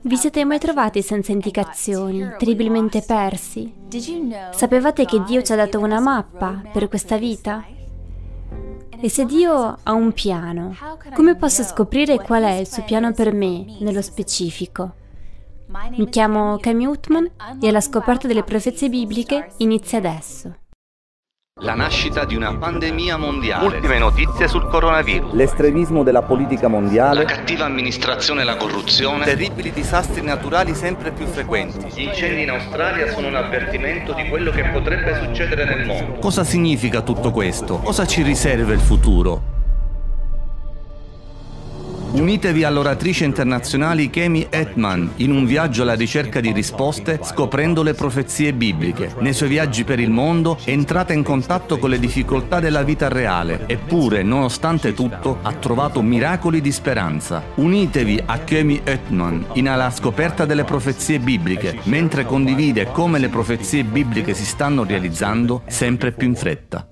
Vi siete mai trovati senza indicazioni, terribilmente persi? Sapevate che Dio ci ha dato una mappa per questa vita? E se Dio ha un piano, come posso scoprire qual è il suo piano per me, nello specifico? Mi chiamo Cami Utman e la scoperta delle profezie bibliche inizia adesso. La nascita di una pandemia mondiale. Ultime notizie sul coronavirus. L'estremismo della politica mondiale. La cattiva amministrazione e la corruzione. Terribili disastri naturali sempre più frequenti. Gli incendi in Australia sono un avvertimento di quello che potrebbe succedere nel mondo. Cosa significa tutto questo? Cosa ci riserva il futuro? Unitevi all'oratrice internazionale Kemi Etman in un viaggio alla ricerca di risposte scoprendo le profezie bibliche. Nei suoi viaggi per il mondo entrate in contatto con le difficoltà della vita reale, eppure, nonostante tutto, ha trovato miracoli di speranza. Unitevi a Kemi Etman in alla scoperta delle profezie bibliche, mentre condivide come le profezie bibliche si stanno realizzando sempre più in fretta.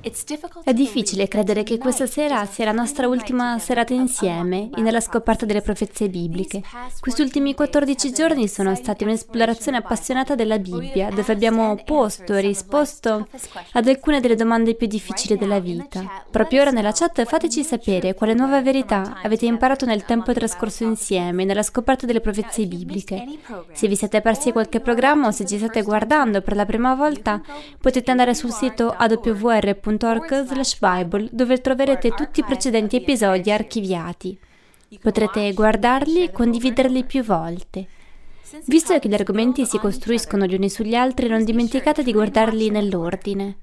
È difficile credere che questa sera sia la nostra ultima serata insieme nella scoperta delle profezie bibliche. Questi ultimi 14 giorni sono stati un'esplorazione appassionata della Bibbia, dove abbiamo posto e risposto ad alcune delle domande più difficili della vita. Proprio ora nella chat fateci sapere quale nuova verità avete imparato nel tempo trascorso insieme nella scoperta delle profezie bibliche. Se vi siete persi qualche programma o se ci state guardando per la prima volta, potete andare sul sito awr.com www.org/bible dove troverete tutti i precedenti episodi archiviati. Potrete guardarli e condividerli più volte. Visto che gli argomenti si costruiscono gli uni sugli altri, non dimenticate di guardarli nell'ordine.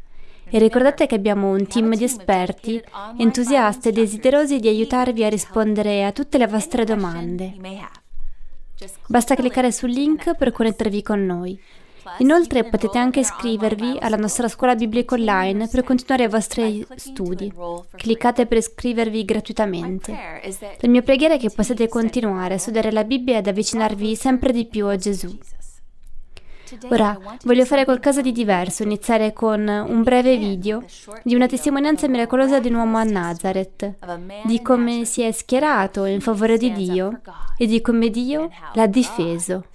E ricordate che abbiamo un team di esperti, entusiasti e desiderosi di aiutarvi a rispondere a tutte le vostre domande. Basta cliccare sul link per connettervi con noi. Inoltre potete anche iscrivervi alla nostra scuola biblica online per continuare i vostri studi. Cliccate per iscrivervi gratuitamente. La mia preghiera è che possiate continuare a studiare la Bibbia e ad avvicinarvi sempre di più a Gesù. Ora voglio fare qualcosa di diverso, iniziare con un breve video di una testimonianza miracolosa di un uomo a Nazareth, di come si è schierato in favore di Dio e di come Dio l'ha difeso.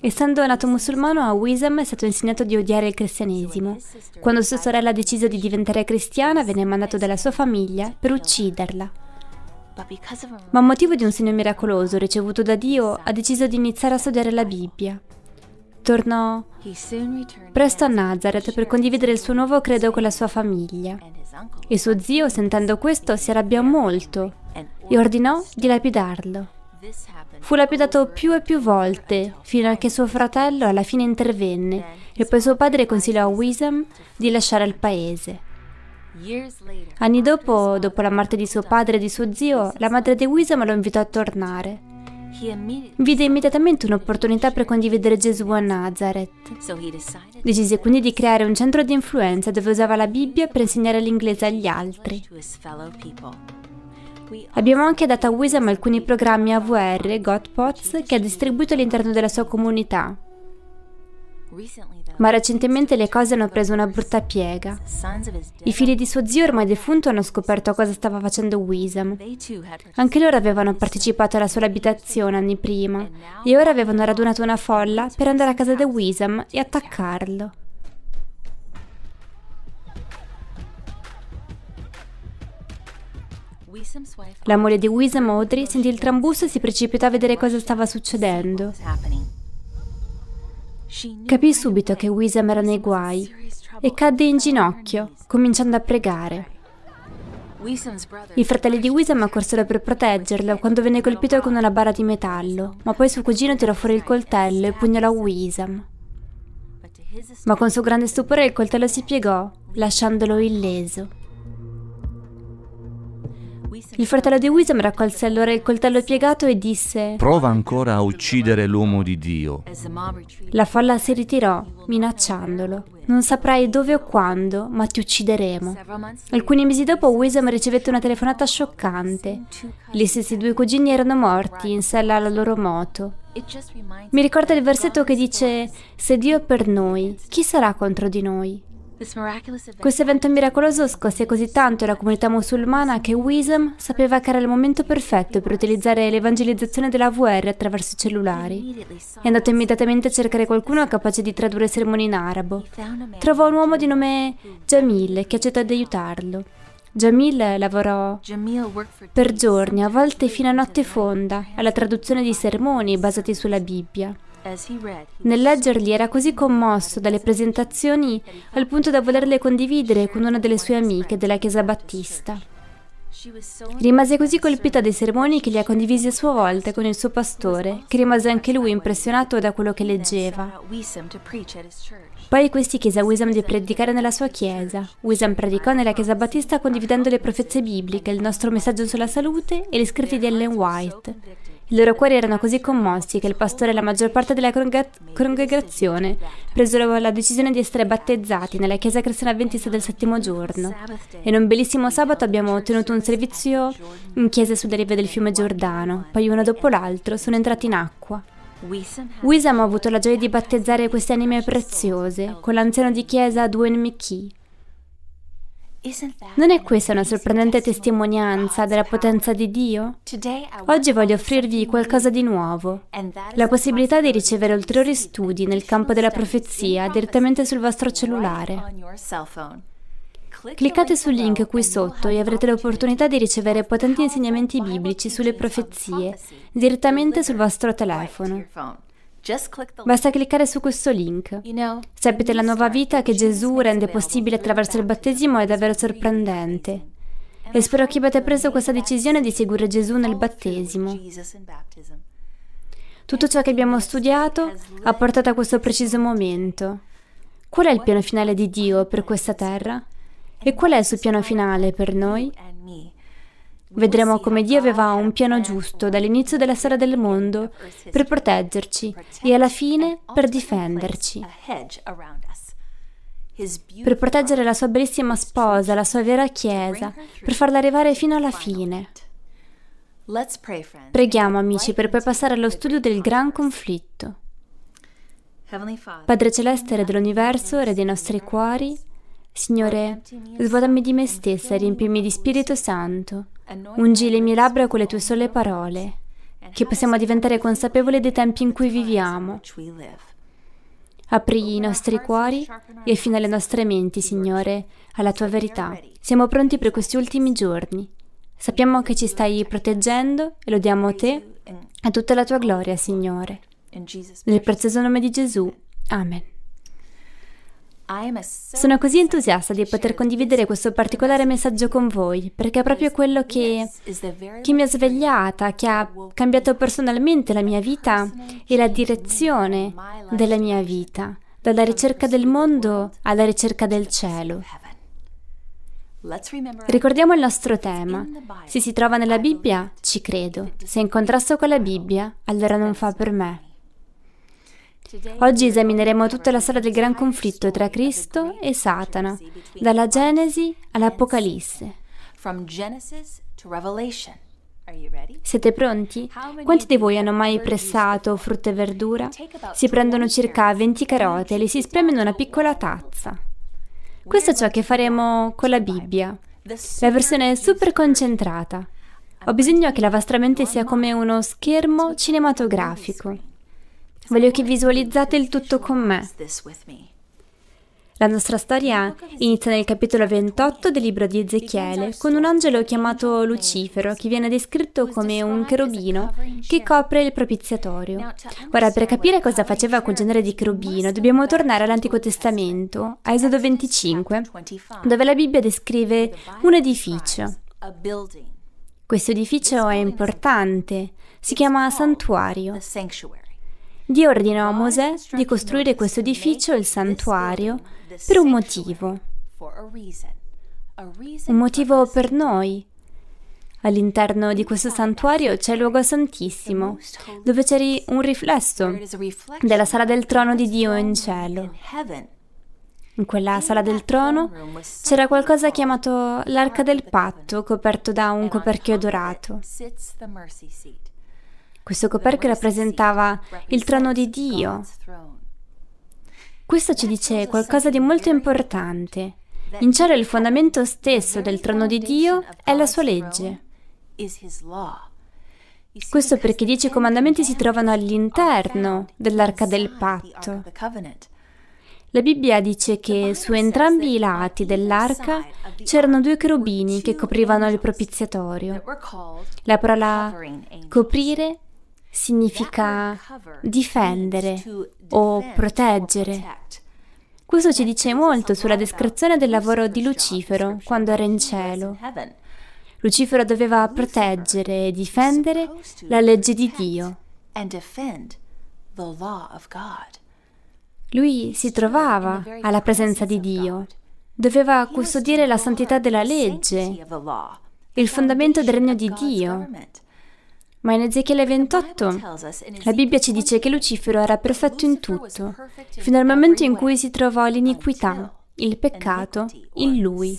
Essendo nato musulmano, a Wisam è stato insegnato di odiare il cristianesimo. Quando sua sorella ha deciso di diventare cristiana, venne mandato dalla sua famiglia per ucciderla. Ma a motivo di un segno miracoloso ricevuto da Dio, ha deciso di iniziare a studiare la Bibbia. Tornò presto a Nazareth per condividere il suo nuovo credo con la sua famiglia. E suo zio, sentendo questo, si arrabbiò molto e ordinò di lapidarlo. Fu lapidato più e più volte, fino a che suo fratello alla fine intervenne e poi suo padre consigliò a Wisam di lasciare il paese. Anni dopo, dopo la morte di suo padre e di suo zio, la madre di Wisam lo invitò a tornare. Vide immediatamente un'opportunità per condividere Gesù a Nazareth. Decise quindi di creare un centro di influenza dove usava la Bibbia per insegnare l'inglese agli altri. Abbiamo anche dato a Wisam alcuni programmi AVR, Godpots, che ha distribuito all'interno della sua comunità. Ma recentemente le cose hanno preso una brutta piega. I figli di suo zio ormai defunto hanno scoperto cosa stava facendo Wisam. Anche loro avevano partecipato alla sua abitazione anni prima e ora avevano radunato una folla per andare a casa di Wisam e attaccarlo. La moglie di Wisam, Audrey, sentì il trambusto e si precipitò a vedere cosa stava succedendo. Capì subito che Wisam era nei guai e cadde in ginocchio, cominciando a pregare. I fratelli di Wisam accorsero per proteggerlo quando venne colpito con una bara di metallo, ma poi suo cugino tirò fuori il coltello e pugnalò Wisam. Ma con suo grande stupore il coltello si piegò, lasciandolo illeso. Il fratello di Wisam raccolse allora il coltello piegato e disse Prova ancora a uccidere l'uomo di Dio. La folla si ritirò, minacciandolo. Non saprai dove o quando, ma ti uccideremo. Alcuni mesi dopo Wisam ricevette una telefonata scioccante. Gli stessi due cugini erano morti in sella alla loro moto. Mi ricorda il versetto che dice, se Dio è per noi, chi sarà contro di noi? Questo evento miracoloso scosse così tanto la comunità musulmana che Wisdom sapeva che era il momento perfetto per utilizzare l'evangelizzazione della VR attraverso i cellulari. È andato immediatamente a cercare qualcuno capace di tradurre sermoni in arabo. Trovò un uomo di nome Jamil che accettò di aiutarlo. Jamil lavorò per giorni, a volte fino a notte fonda, alla traduzione di sermoni basati sulla Bibbia. Nel leggerli era così commosso dalle presentazioni al punto da volerle condividere con una delle sue amiche della Chiesa Battista. Rimase così colpita dai sermoni che li ha condivisi a sua volta con il suo pastore, che rimase anche lui impressionato da quello che leggeva. Poi questi chiese a Wisam di predicare nella sua chiesa. Wisam predicò nella chiesa battista condividendo le profezie bibliche, il nostro messaggio sulla salute e gli scritti di Ellen White. I loro cuori erano così commossi che il pastore e la maggior parte della congregazione presero la decisione di essere battezzati nella chiesa cristiana avventista del settimo giorno. E in un bellissimo sabato abbiamo tenuto un servizio in chiese sulle rive del fiume Giordano, poi uno dopo l'altro sono entrati in acqua. Wisam ha avuto la gioia di battezzare queste anime preziose con l'anziano di chiesa Dwayne McKee. Non è questa una sorprendente testimonianza della potenza di Dio? Oggi voglio offrirvi qualcosa di nuovo, la possibilità di ricevere ulteriori studi nel campo della profezia direttamente sul vostro cellulare. Cliccate sul link qui sotto e avrete l'opportunità di ricevere potenti insegnamenti biblici sulle profezie direttamente sul vostro telefono. Basta cliccare su questo link. Sapete, la nuova vita che Gesù rende possibile attraverso il battesimo è davvero sorprendente. E spero che abbiate preso questa decisione di seguire Gesù nel battesimo. Tutto ciò che abbiamo studiato ha portato a questo preciso momento. Qual è il piano finale di Dio per questa terra? E qual è il suo piano finale per noi? Vedremo come Dio aveva un piano giusto dall'inizio della storia del mondo per proteggerci e alla fine per difenderci. Per proteggere la sua bellissima sposa, la sua vera Chiesa, per farla arrivare fino alla fine. Preghiamo amici per poi passare allo studio del gran conflitto. Padre Celeste, Re dell'universo, Re dei nostri cuori, Signore, svuotami di me stessa e riempimi di Spirito Santo Ungi le mie labbra con le tue sole parole, che possiamo diventare consapevoli dei tempi in cui viviamo. Apri i nostri cuori e affina le nostre menti, Signore, alla tua verità. Siamo pronti per questi ultimi giorni. Sappiamo che ci stai proteggendo e lo diamo a te e a tutta la tua gloria, Signore. Nel prezioso nome di Gesù. Amen. Sono così entusiasta di poter condividere questo particolare messaggio con voi, perché è proprio quello che, che, mi ha svegliata, che ha cambiato personalmente la mia vita e la direzione della mia vita, dalla ricerca del mondo alla ricerca del cielo. Ricordiamo il nostro tema. Se si trova nella Bibbia, ci credo. Se è in contrasto con la Bibbia, allora non fa per me. Oggi esamineremo tutta la storia del gran conflitto tra Cristo e Satana, dalla Genesi all'Apocalisse. Siete pronti? Quanti di voi hanno mai pressato frutta e verdura? Si prendono circa 20 carote e le si spreme in una piccola tazza. Questo è ciò che faremo con la Bibbia, la versione super concentrata. Ho bisogno che la vostra mente sia come uno schermo cinematografico. Voglio che visualizzate il tutto con me. La nostra storia inizia nel capitolo 28 del libro di Ezechiele con un angelo chiamato Lucifero che viene descritto come un cherubino che copre il propiziatorio. Ora, per capire cosa faceva quel genere di cherubino, dobbiamo tornare all'Antico Testamento, a Esodo 25, dove la Bibbia descrive un edificio. Questo edificio è importante, si chiama santuario. Dio ordinò a Mosè di costruire questo edificio, il santuario, per un motivo. Un motivo per noi. All'interno di questo santuario c'è il luogo santissimo, dove c'è un riflesso della sala del trono di Dio in cielo. In quella sala del trono c'era qualcosa chiamato l'arca del patto, coperto da un coperchio dorato. Questo coperchio rappresentava il trono di Dio. Questo ci dice qualcosa di molto importante. In cielo il fondamento stesso del trono di Dio è la sua legge. Questo perché i dieci comandamenti si trovano all'interno dell'arca del patto. La Bibbia dice che su entrambi i lati dell'arca c'erano due cherubini che coprivano il propiziatorio. La parola coprire significa difendere o proteggere. Questo ci dice molto sulla descrizione del lavoro di Lucifero quando era in cielo. Lucifero doveva proteggere e difendere la legge di Dio. Lui si trovava alla presenza di Dio. Doveva custodire la santità della legge, il fondamento del regno di Dio. Ma in Ezechiele 28 la Bibbia ci dice che Lucifero era perfetto in tutto, fino al momento in cui si trovò l'iniquità, il peccato, in lui.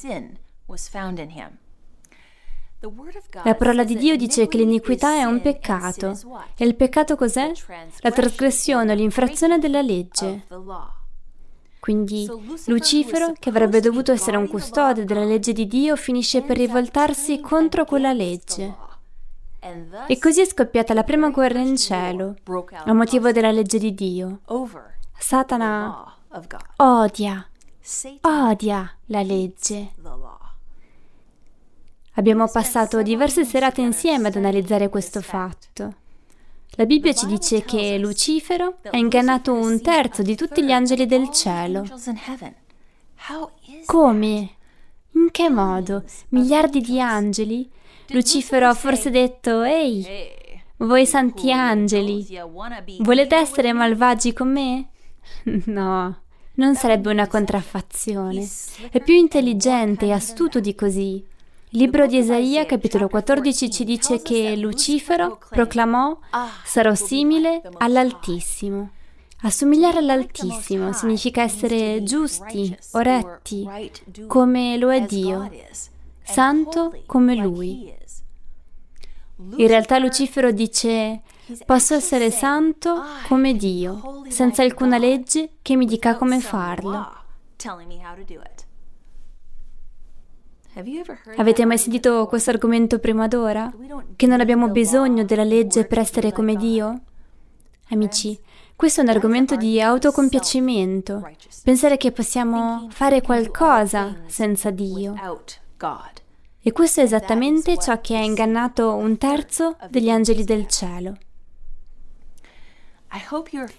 La parola di Dio dice che l'iniquità è un peccato. E il peccato cos'è? La trasgressione o l'infrazione della legge. Quindi Lucifero, che avrebbe dovuto essere un custode della legge di Dio, finisce per rivoltarsi contro quella legge. E così è scoppiata la prima guerra in cielo, a motivo della legge di Dio. Satana odia, odia la legge. Abbiamo passato diverse serate insieme ad analizzare questo fatto. La Bibbia ci dice che Lucifero ha ingannato un terzo di tutti gli angeli del cielo. Come? In che modo? Miliardi di angeli? Lucifero ha forse detto, ehi, voi santi angeli, volete essere malvagi con me? No, non sarebbe una contraffazione. È più intelligente e astuto di così. Il libro di Esaia, capitolo 14, ci dice che Lucifero proclamò sarò simile all'Altissimo. Assomigliare all'Altissimo significa essere giusti o retti, come lo è Dio, santo come Lui. In realtà Lucifero dice posso essere santo come Dio, senza alcuna legge che mi dica come farlo. Avete mai sentito questo argomento prima d'ora? Che non abbiamo bisogno della legge per essere come Dio? Amici, questo è un argomento di autocompiacimento, pensare che possiamo fare qualcosa senza Dio. E questo è esattamente ciò che ha ingannato un terzo degli angeli del cielo.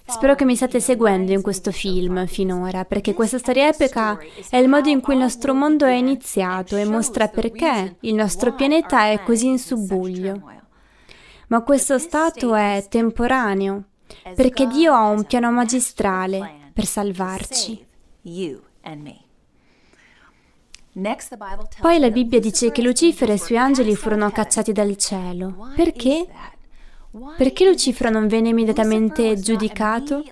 Spero che mi state seguendo in questo film finora, perché questa storia epica è il modo in cui il nostro mondo è iniziato e mostra perché il nostro pianeta è così in subbuglio. Ma questo stato è temporaneo, perché Dio ha un piano magistrale per salvarci. Poi la Bibbia dice che Lucifero e i suoi angeli furono cacciati dal cielo. Perché? Perché Lucifero non venne immediatamente giudicato?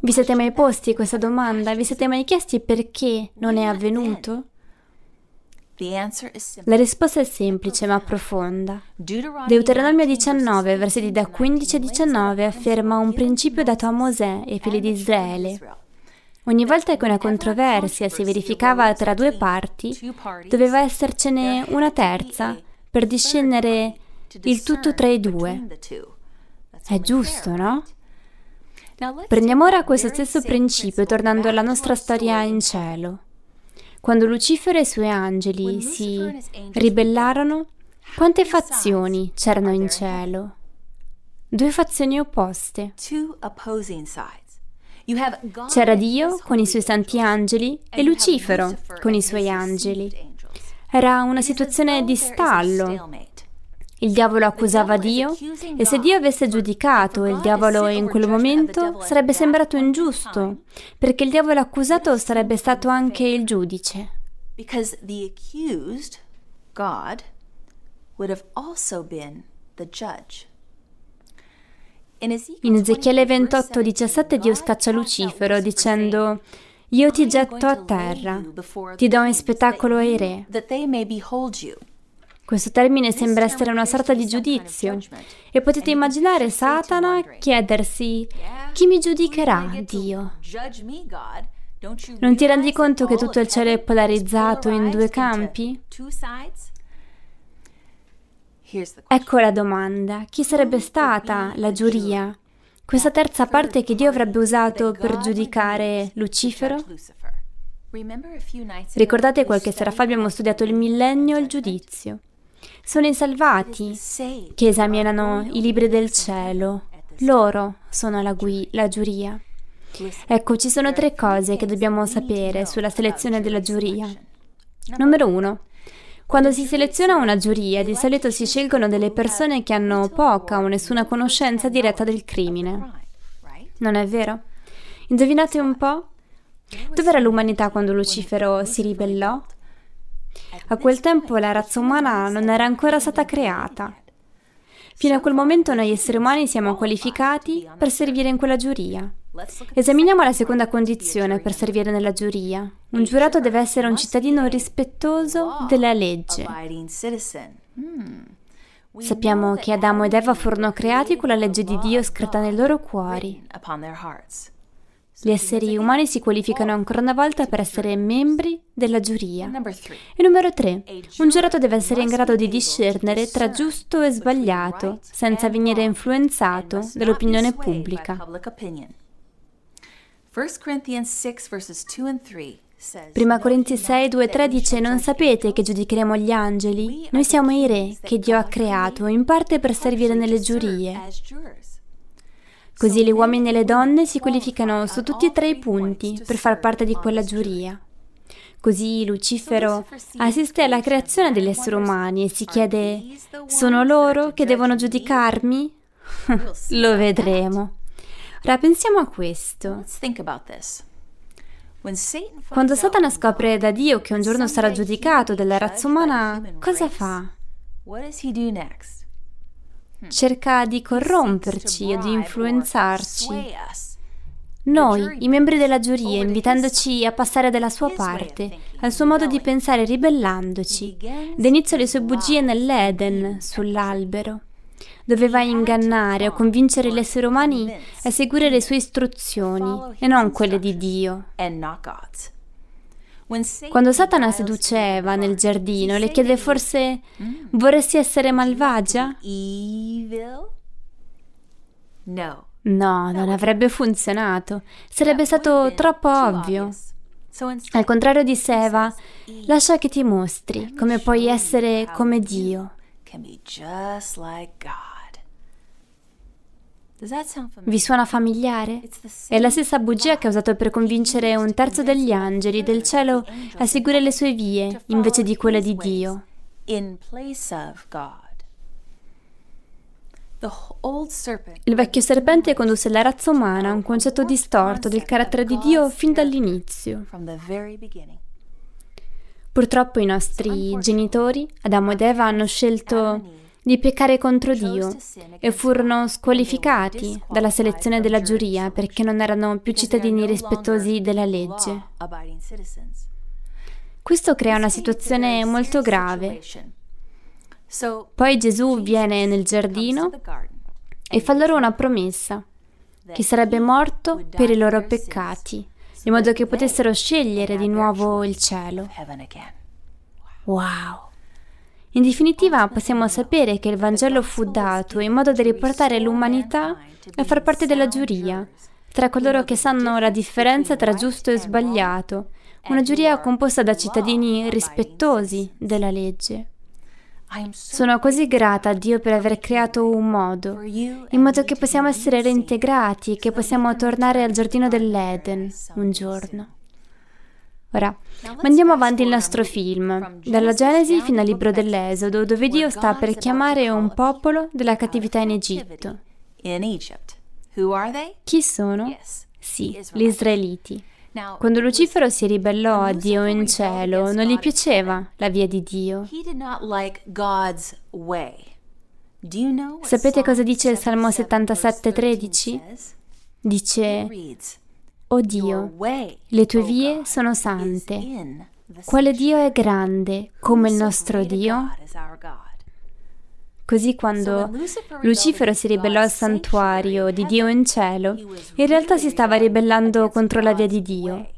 Vi siete mai posti questa domanda? Vi siete mai chiesti perché non è avvenuto? La risposta è semplice ma profonda. Deuteronomio 19, versetti da 15 a 19 afferma un principio dato a Mosè e ai figli di Israele. Ogni volta che una controversia si verificava tra due parti, doveva essercene una terza per discernere il tutto tra i due. È giusto, no? Prendiamo ora questo stesso principio tornando alla nostra storia in cielo. Quando Lucifero e i suoi angeli si ribellarono, quante fazioni c'erano in cielo? Due fazioni opposte. C'era Dio con i suoi santi angeli e Lucifero con i suoi angeli. Era una situazione di stallo, il diavolo accusava Dio e se Dio avesse giudicato il diavolo in quel momento sarebbe sembrato ingiusto, perché il diavolo accusato sarebbe stato anche il giudice. Because the accused, God, would have also been the judge. In Ezechiele 28, 17 Dio scaccia Lucifero dicendo Io ti getto a terra, ti do in spettacolo ai re Questo termine sembra essere una sorta di giudizio e potete immaginare Satana chiedersi chi mi giudicherà, Dio? Non ti rendi conto che tutto il cielo è polarizzato in due campi? Ecco la domanda. Chi sarebbe stata la giuria? Questa terza parte che Dio avrebbe usato per giudicare Lucifero? Ricordate qualche sera fa abbiamo studiato il millennio e il giudizio. Sono i salvati che esaminano i libri del cielo. Loro sono la, gui- la giuria. Ecco, ci sono tre cose che dobbiamo sapere sulla selezione della giuria. Numero uno. Quando si seleziona una giuria, di solito si scelgono delle persone che hanno poca o nessuna conoscenza diretta del crimine. Non è vero? Indovinate un po'? Dov'era l'umanità quando Lucifero si ribellò? A quel tempo la razza umana non era ancora stata creata. Fino a quel momento noi esseri umani siamo qualificati per servire in quella giuria. Esaminiamo la seconda condizione per servire nella giuria. Un giurato deve essere un cittadino rispettoso della legge. Sappiamo che Adamo ed Eva furono creati con la legge di Dio scritta nei loro cuori. Gli esseri umani si qualificano ancora una volta per essere membri della giuria. E numero 3. Un giurato deve essere in grado di discernere tra giusto e sbagliato, senza venire influenzato dall'opinione pubblica. Prima Corinzi 6, 2, 3 dice non sapete che giudicheremo gli angeli? Noi siamo i re che Dio ha creato, in parte per servire nelle giurie. Così gli uomini e le donne si qualificano su tutti e tre i punti per far parte di quella giuria. Così Lucifero assiste alla creazione degli esseri umani e si chiede, sono loro che devono giudicarmi? Lo vedremo. Ora pensiamo a questo. Quando Satana scopre da Dio che un giorno sarà giudicato dalla razza umana, cosa fa? Cerca di corromperci e di influenzarci. Noi, i membri della giuria, invitandoci a passare dalla sua parte, al suo modo di pensare ribellandoci, da inizio le sue bugie nell'Eden, sull'albero. Doveva ingannare o convincere gli esseri umani a seguire le sue istruzioni e non quelle di Dio. Quando Satana seduce Eva nel giardino, le chiede forse vorresti essere malvagia? No, non avrebbe funzionato. Sarebbe stato troppo ovvio. Al contrario di Seva, lascia che ti mostri come puoi essere come Dio. Vi suona familiare? È la stessa bugia che ha usato per convincere un terzo degli angeli del cielo a seguire le sue vie invece di quelle di Dio. Il vecchio serpente condusse la razza umana a un concetto distorto del carattere di Dio fin dall'inizio. Purtroppo i nostri genitori, Adamo ed Eva, hanno scelto di peccare contro Dio e furono squalificati dalla selezione della giuria perché non erano più cittadini rispettosi della legge. Questo crea una situazione molto grave. Poi Gesù viene nel giardino e fa loro una promessa, che sarebbe morto per i loro peccati, in modo che potessero scegliere di nuovo il cielo. Wow! In definitiva, possiamo sapere che il Vangelo fu dato in modo da riportare l'umanità a far parte della giuria, tra coloro che sanno la differenza tra giusto e sbagliato, una giuria composta da cittadini rispettosi della legge. Sono così grata a Dio per aver creato un modo, in modo che possiamo essere reintegrati e che possiamo tornare al giardino dell'Eden un giorno. Ora, mandiamo avanti il nostro film, dalla Genesi fino al libro dell'Esodo, dove Dio sta per chiamare un popolo della cattività in Egitto. Chi sono? Sì, gli Israeliti. Quando Lucifero si ribellò a Dio in cielo, non gli piaceva la via di Dio. Sapete cosa dice il Salmo 77,13? Dice, O Dio, le tue vie sono sante. quale Dio è grande come il nostro Dio? Così quando Lucifero si ribellò al santuario di Dio in cielo, in realtà si stava ribellando contro la via di Dio.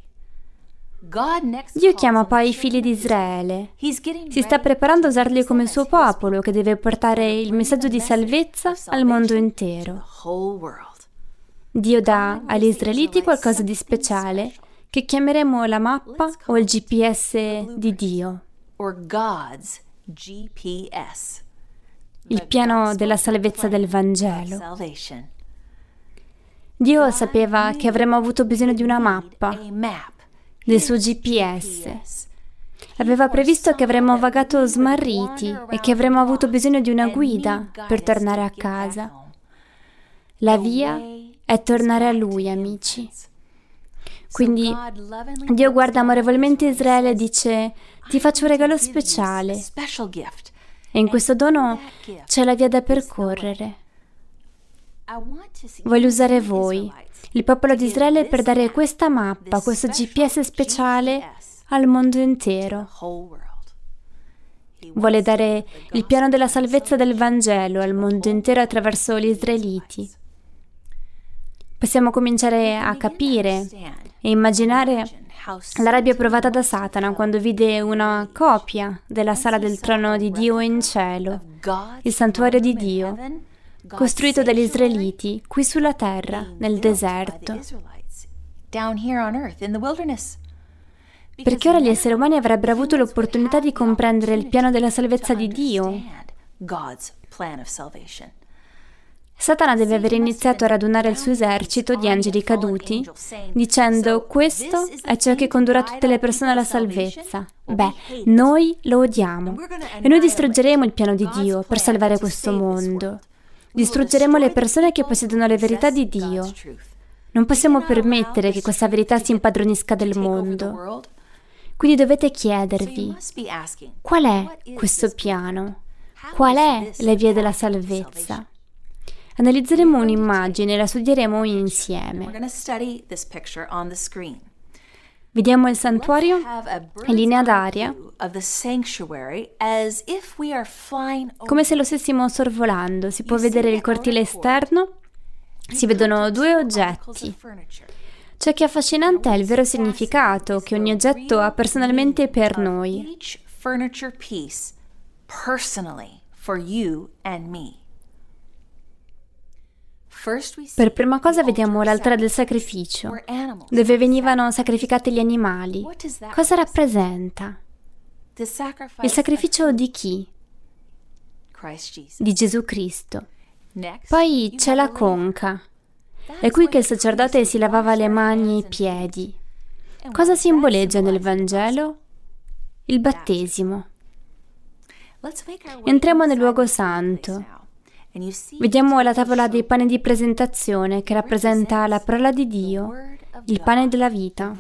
Dio chiama poi i figli di Israele. Si sta preparando a usarli come suo popolo che deve portare il messaggio di salvezza al mondo intero. Dio dà agli israeliti qualcosa di speciale che chiameremo la mappa o il GPS di Dio. Il piano della salvezza del Vangelo. Dio sapeva che avremmo avuto bisogno di una mappa, del suo GPS. Aveva previsto che avremmo vagato smarriti e che avremmo avuto bisogno di una guida per tornare a casa. La via è tornare a Lui, amici. Quindi Dio guarda amorevolmente Israele e dice, ti faccio un regalo speciale. E in questo dono c'è la via da percorrere. Voglio usare voi, il popolo di Israele, per dare questa mappa, questo GPS speciale al mondo intero. Vuole dare il piano della salvezza del Vangelo al mondo intero attraverso gli israeliti. Possiamo cominciare a capire e immaginare la rabbia provata da Satana quando vide una copia della sala del trono di Dio in cielo, il santuario di Dio, costruito dagli israeliti qui sulla terra, nel deserto. Perché ora gli esseri umani avrebbero avuto l'opportunità di comprendere il piano della salvezza di Dio. Satana deve aver iniziato a radunare il suo esercito di angeli caduti, dicendo questo è ciò che condurrà tutte le persone alla salvezza. Beh, noi lo odiamo e noi distruggeremo il piano di Dio per salvare questo mondo. Distruggeremo le persone che possiedono le verità di Dio. Non possiamo permettere che questa verità si impadronisca del mondo. Quindi dovete chiedervi, qual è questo piano? Qual è le vie della salvezza? Analizzeremo un'immagine e la studieremo insieme. Vediamo il santuario in linea d'aria, come se lo stessimo sorvolando. Si può vedere il cortile esterno, si vedono due oggetti. Ciò che è affascinante è il vero significato che ogni oggetto ha personalmente per noi. Personally, for you and me. Per prima cosa vediamo l'altare del sacrificio, dove venivano sacrificati gli animali. Cosa rappresenta? Il sacrificio di chi? Di Gesù Cristo. Poi c'è la conca. È qui che il sacerdote si lavava le mani e i piedi. Cosa simboleggia nel Vangelo? Il battesimo. Entriamo nel luogo santo. Vediamo la tavola dei pani di presentazione che rappresenta la parola di Dio, il pane della vita.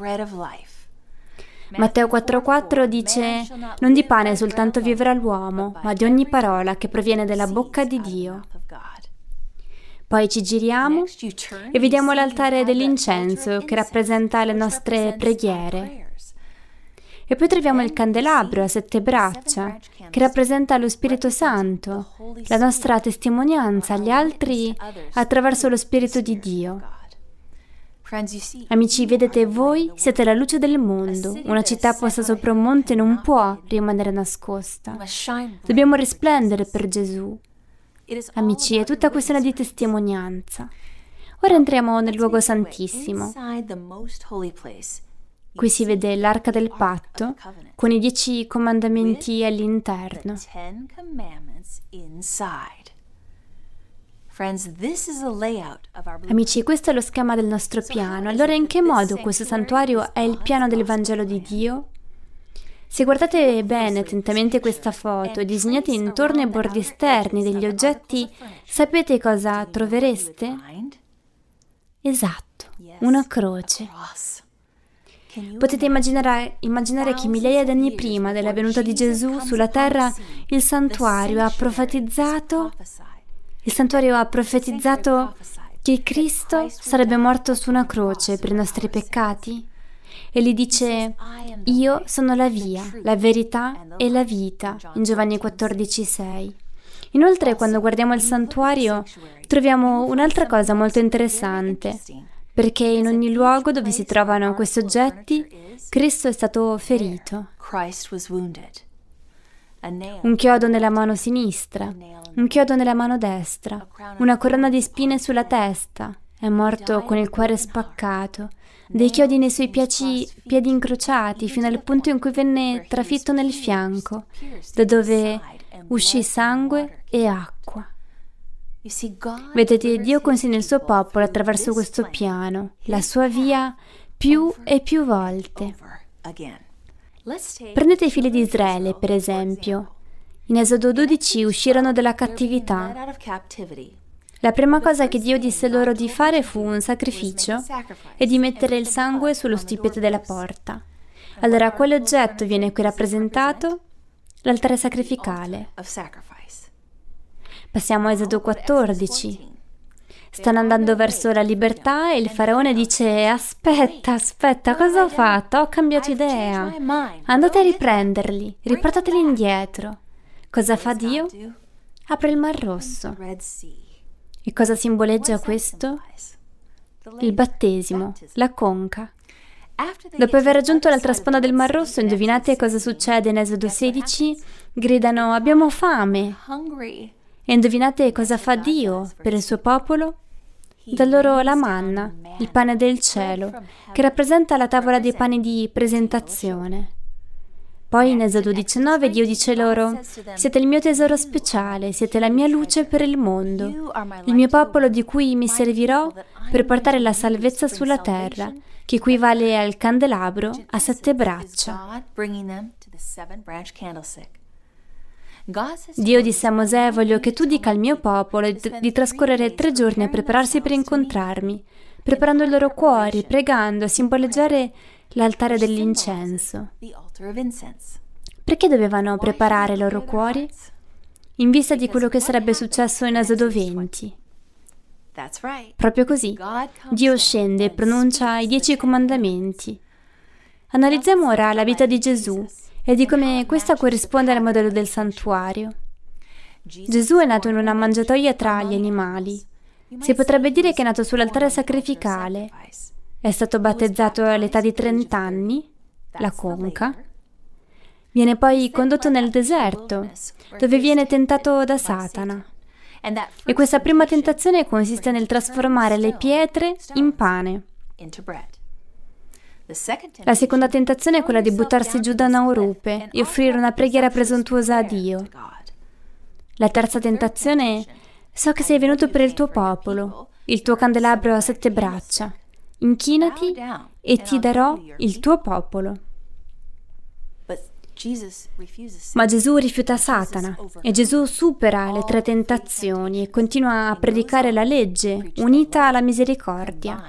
Matteo 4:4 dice, non di pane soltanto vivrà l'uomo, ma di ogni parola che proviene dalla bocca di Dio. Poi ci giriamo e vediamo l'altare dell'incenso che rappresenta le nostre preghiere. E poi troviamo il candelabro a sette braccia, che rappresenta lo Spirito Santo, la nostra testimonianza agli altri attraverso lo Spirito di Dio. Amici, vedete, voi siete la luce del mondo. Una città posta sopra un monte non può rimanere nascosta. Dobbiamo risplendere per Gesù. Amici, è tutta questione di testimonianza. Ora entriamo nel luogo santissimo. Qui si vede l'arca del patto con i dieci comandamenti all'interno. Amici, questo è lo schema del nostro piano. Allora in che modo questo santuario è il piano del Vangelo di Dio? Se guardate bene attentamente questa foto e disegnate intorno ai bordi esterni degli oggetti, sapete cosa trovereste? Esatto, una croce. Potete immaginare, immaginare che migliaia di anni prima della venuta di Gesù sulla terra il santuario ha profetizzato santuario ha profetizzato che Cristo sarebbe morto su una croce per i nostri peccati e gli dice io sono la via, la verità e la vita in Giovanni 14,6. Inoltre quando guardiamo il santuario troviamo un'altra cosa molto interessante, perché in ogni luogo dove si trovano questi oggetti Cristo è stato ferito. Un chiodo nella mano sinistra, un chiodo nella mano destra, una corona di spine sulla testa. È morto con il cuore spaccato, dei chiodi nei suoi piaci, piedi incrociati, fino al punto in cui venne trafitto nel fianco, da dove uscì sangue e acqua. Vedete, Dio consegna il suo popolo attraverso questo piano, la sua via, più e più volte. Prendete i figli di Israele, per esempio. In Esodo 12 uscirono dalla cattività. La prima cosa che Dio disse loro di fare fu un sacrificio e di mettere il sangue sullo stipite della porta. Allora, quale oggetto viene qui rappresentato? L'altare sacrificale. Passiamo a Esodo 14. Stanno andando verso la libertà e il faraone dice aspetta, aspetta, cosa ho fatto? Ho cambiato idea. Andate a riprenderli, riportateli indietro. Cosa fa Dio? Apre il Mar Rosso. E cosa simboleggia questo? Il battesimo, la conca. Dopo aver raggiunto l'altra sponda del Mar Rosso, indovinate cosa succede in Esodo 16? Gridano abbiamo fame. E indovinate cosa fa Dio per il suo popolo? Dà loro la manna, il pane del cielo, che rappresenta la tavola dei pani di presentazione. Poi in Esodo 19 Dio dice loro, siete il mio tesoro speciale, siete la mia luce per il mondo, il mio popolo di cui mi servirò per portare la salvezza sulla terra, che equivale al candelabro a sette braccia. Dio disse a Mosè, voglio che tu dica al mio popolo di trascorrere tre giorni a prepararsi per incontrarmi, preparando i loro cuori, pregando, a simboleggiare l'altare dell'incenso. Perché dovevano preparare i loro cuori? In vista di quello che sarebbe successo in Esodo 20. Proprio così, Dio scende e pronuncia i dieci comandamenti. Analizziamo ora la vita di Gesù e di come questa corrisponde al modello del santuario. Gesù è nato in una mangiatoia tra gli animali. Si potrebbe dire che è nato sull'altare sacrificale. È stato battezzato all'età di 30 anni, la conca. Viene poi condotto nel deserto, dove viene tentato da Satana. E questa prima tentazione consiste nel trasformare le pietre in pane. La seconda tentazione è quella di buttarsi giù da una rupe e offrire una preghiera presuntuosa a Dio. La terza tentazione è so che sei venuto per il tuo popolo, il tuo candelabro ha sette braccia. Inchinati e ti darò il tuo popolo. Ma Gesù rifiuta Satana e Gesù supera le tre tentazioni e continua a predicare la legge unita alla misericordia.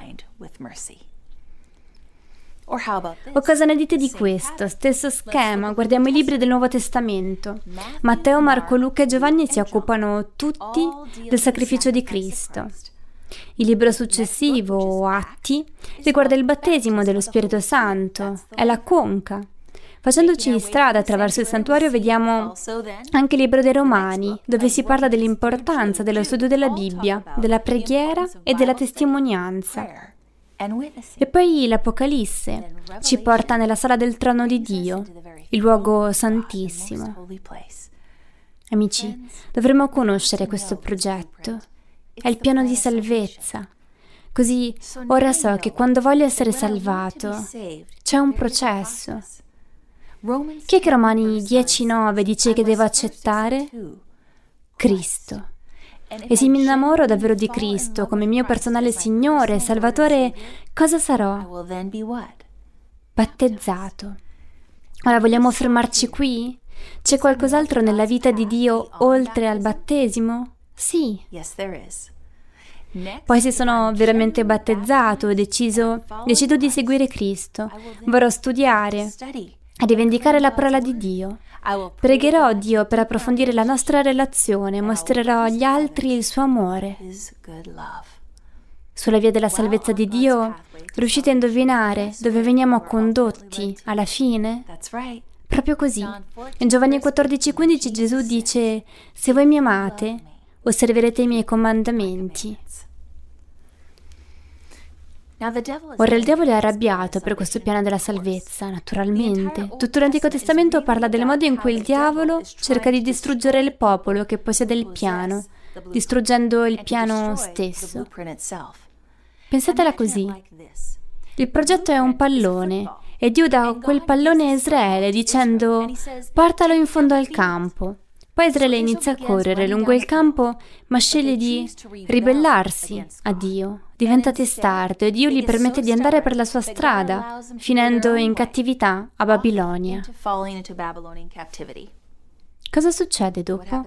O cosa ne dite di questo? Stesso schema, guardiamo i libri del Nuovo Testamento. Matteo, Marco, Luca e Giovanni si occupano tutti del sacrificio di Cristo. Il libro successivo, Atti, riguarda il battesimo dello Spirito Santo, è la conca. Facendoci strada attraverso il santuario vediamo anche il libro dei Romani, dove si parla dell'importanza dello studio della Bibbia, della preghiera e della testimonianza. E poi l'Apocalisse ci porta nella sala del trono di Dio, il luogo santissimo. Amici, dovremmo conoscere questo progetto. È il piano di salvezza. Così ora so che quando voglio essere salvato c'è un processo. Chi è che Romani 10.9 dice che devo accettare? Cristo. E se mi innamoro davvero di Cristo come mio personale Signore e Salvatore, cosa sarò? Battezzato. Ora vogliamo fermarci qui? C'è qualcos'altro nella vita di Dio oltre al battesimo? Sì. Poi se sono veramente battezzato e deciso, decido di seguire Cristo, vorrò studiare, a rivendicare la parola di Dio. Pregherò Dio per approfondire la nostra relazione, mostrerò agli altri il suo amore. sulla via della salvezza di Dio, riuscite a indovinare dove veniamo condotti alla fine? Proprio così. In Giovanni 14:15 Gesù dice, se voi mi amate, osserverete i miei comandamenti. Ora il diavolo è arrabbiato per questo piano della salvezza, naturalmente. Tutto l'Antico Testamento parla del modo in cui il diavolo cerca di distruggere il popolo che possiede il piano, distruggendo il piano stesso. Pensatela così. Il progetto è un pallone e Dio dà quel pallone a Israele dicendo portalo in fondo al campo. Poi Israele inizia a correre lungo il campo, ma sceglie di ribellarsi a Dio. Diventa testardo e Dio gli permette di andare per la sua strada, finendo in cattività a Babilonia. Cosa succede dopo?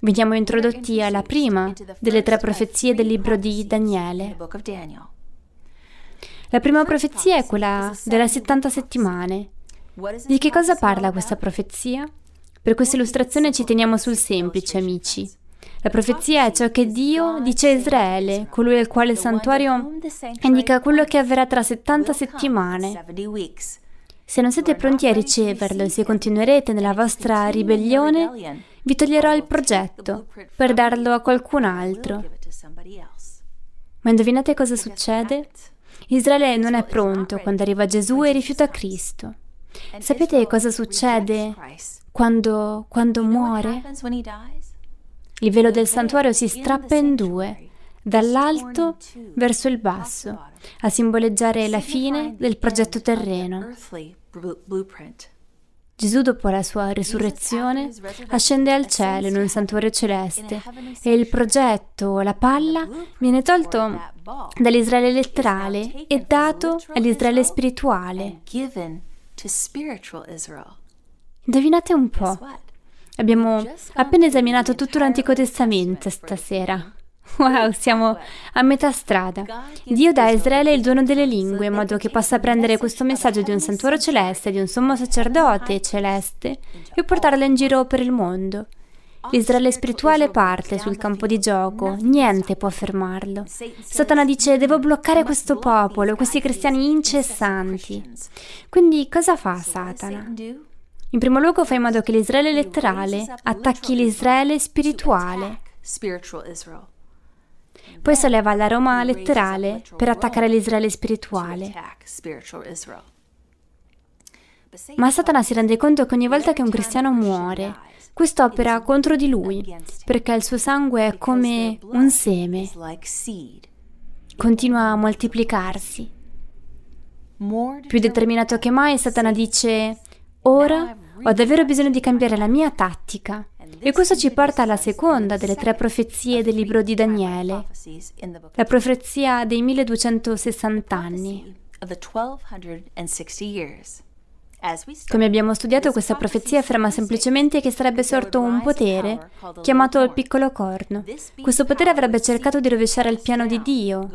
Veniamo introdotti alla prima delle tre profezie del libro di Daniele. La prima profezia è quella delle 70 settimane. Di che cosa parla questa profezia? Per questa illustrazione ci teniamo sul semplice, amici. La profezia è ciò che Dio dice a Israele, colui al quale il santuario indica quello che avverrà tra 70 settimane. Se non siete pronti a riceverlo e se continuerete nella vostra ribellione, vi toglierò il progetto per darlo a qualcun altro. Ma indovinate cosa succede? Israele non è pronto quando arriva Gesù e rifiuta Cristo. Sapete cosa succede quando, quando muore, il velo del santuario si strappa in due, dall'alto verso il basso, a simboleggiare la fine del progetto terreno. Gesù, dopo la sua risurrezione, ascende al cielo in un santuario celeste e il progetto, la palla, viene tolto dall'Israele letterale e dato all'Israele spirituale. Indovinate un po'. Abbiamo appena esaminato tutto l'Antico Testamento stasera. Wow, siamo a metà strada. Dio dà a Israele il dono delle lingue in modo che possa prendere questo messaggio di un santuario celeste, di un sommo sacerdote celeste e portarlo in giro per il mondo. L'Israele spirituale parte sul campo di gioco, niente può fermarlo. Satana dice devo bloccare questo popolo, questi cristiani incessanti. Quindi cosa fa Satana? In primo luogo fa in modo che l'Israele letterale attacchi l'Israele spirituale. Poi solleva la Roma letterale per attaccare l'Israele spirituale. Ma Satana si rende conto che ogni volta che un cristiano muore, questo opera contro di lui, perché il suo sangue è come un seme. Continua a moltiplicarsi. Più determinato che mai, Satana dice Ora ho davvero bisogno di cambiare la mia tattica. E questo ci porta alla seconda delle tre profezie del libro di Daniele, la profezia dei 1260 anni. Come abbiamo studiato, questa profezia afferma semplicemente che sarebbe sorto un potere chiamato il piccolo corno. Questo potere avrebbe cercato di rovesciare il piano di Dio.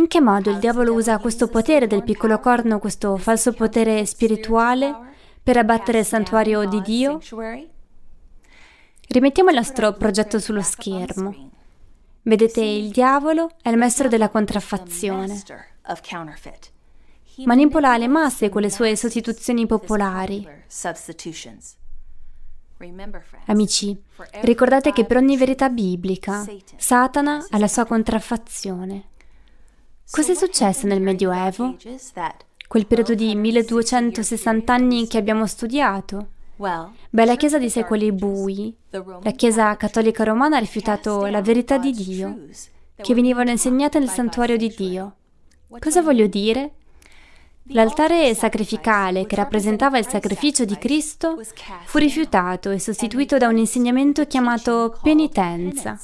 In che modo il diavolo usa questo potere del piccolo corno, questo falso potere spirituale, per abbattere il santuario di Dio? Rimettiamo il nostro progetto sullo schermo. Vedete, il diavolo è il maestro della contraffazione. Manipola le masse con le sue sostituzioni popolari. Amici, ricordate che per ogni verità biblica, Satana ha la sua contraffazione. Cosa è successo nel Medioevo? Quel periodo di 1260 anni che abbiamo studiato? Beh, la Chiesa di secoli bui, la Chiesa cattolica romana ha rifiutato la verità di Dio, che venivano insegnate nel santuario di Dio. Cosa voglio dire? L'altare sacrificale, che rappresentava il sacrificio di Cristo, fu rifiutato e sostituito da un insegnamento chiamato penitenza.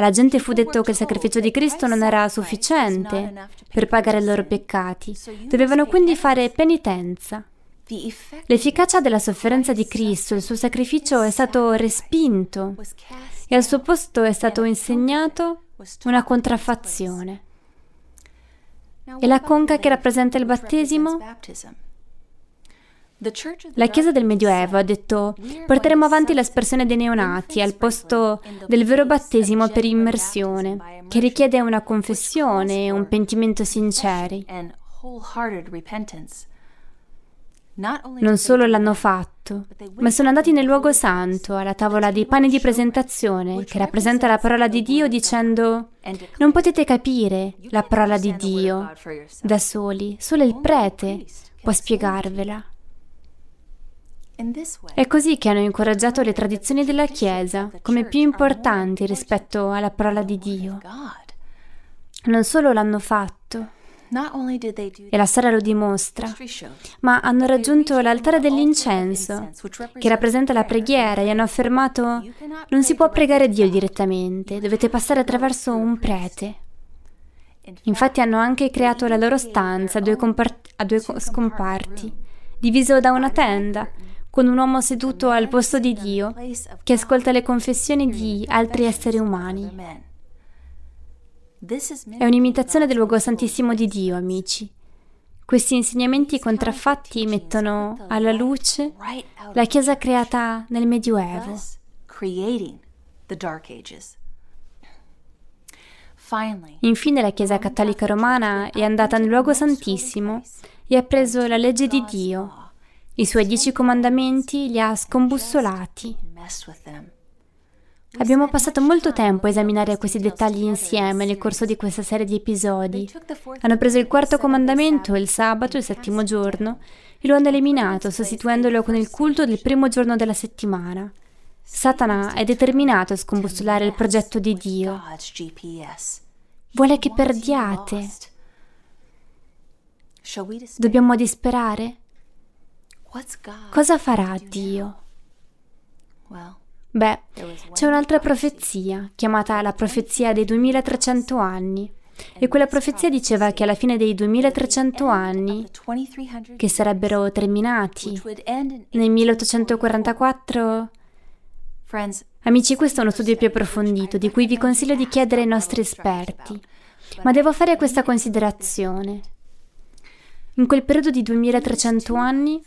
Alla gente fu detto che il sacrificio di Cristo non era sufficiente per pagare i loro peccati, dovevano quindi fare penitenza. L'efficacia della sofferenza di Cristo, il suo sacrificio è stato respinto e al suo posto è stato insegnato una contraffazione. E la conca che rappresenta il battesimo? La Chiesa del Medioevo ha detto porteremo avanti l'aspersione dei neonati al posto del vero battesimo per immersione, che richiede una confessione e un pentimento sinceri. Non solo l'hanno fatto, ma sono andati nel luogo santo, alla tavola dei pani di presentazione, che rappresenta la parola di Dio, dicendo non potete capire la parola di Dio da soli, solo il prete può spiegarvela. È così che hanno incoraggiato le tradizioni della Chiesa come più importanti rispetto alla parola di Dio. Non solo l'hanno fatto, e la storia lo dimostra, ma hanno raggiunto l'altare dell'incenso, che rappresenta la preghiera, e hanno affermato non si può pregare Dio direttamente, dovete passare attraverso un prete. Infatti hanno anche creato la loro stanza a due, compart- a due scomparti, diviso da una tenda, con un uomo seduto al posto di Dio, che ascolta le confessioni di altri esseri umani. È un'imitazione del luogo santissimo di Dio, amici. Questi insegnamenti contraffatti mettono alla luce la Chiesa creata nel Medioevo. Infine la Chiesa cattolica romana è andata nel luogo santissimo e ha preso la legge di Dio. I suoi dieci comandamenti li ha scombussolati. Abbiamo passato molto tempo a esaminare questi dettagli insieme nel corso di questa serie di episodi. Hanno preso il quarto comandamento, il sabato, il settimo giorno, e lo hanno eliminato, sostituendolo con il culto del primo giorno della settimana. Satana è determinato a scombussolare il progetto di Dio. Vuole che perdiate. Dobbiamo disperare? Cosa farà Dio? Beh, c'è un'altra profezia, chiamata la profezia dei 2300 anni. E quella profezia diceva che alla fine dei 2300 anni, che sarebbero terminati nel 1844, amici, questo è uno studio più approfondito di cui vi consiglio di chiedere ai nostri esperti. Ma devo fare questa considerazione. In quel periodo di 2300 anni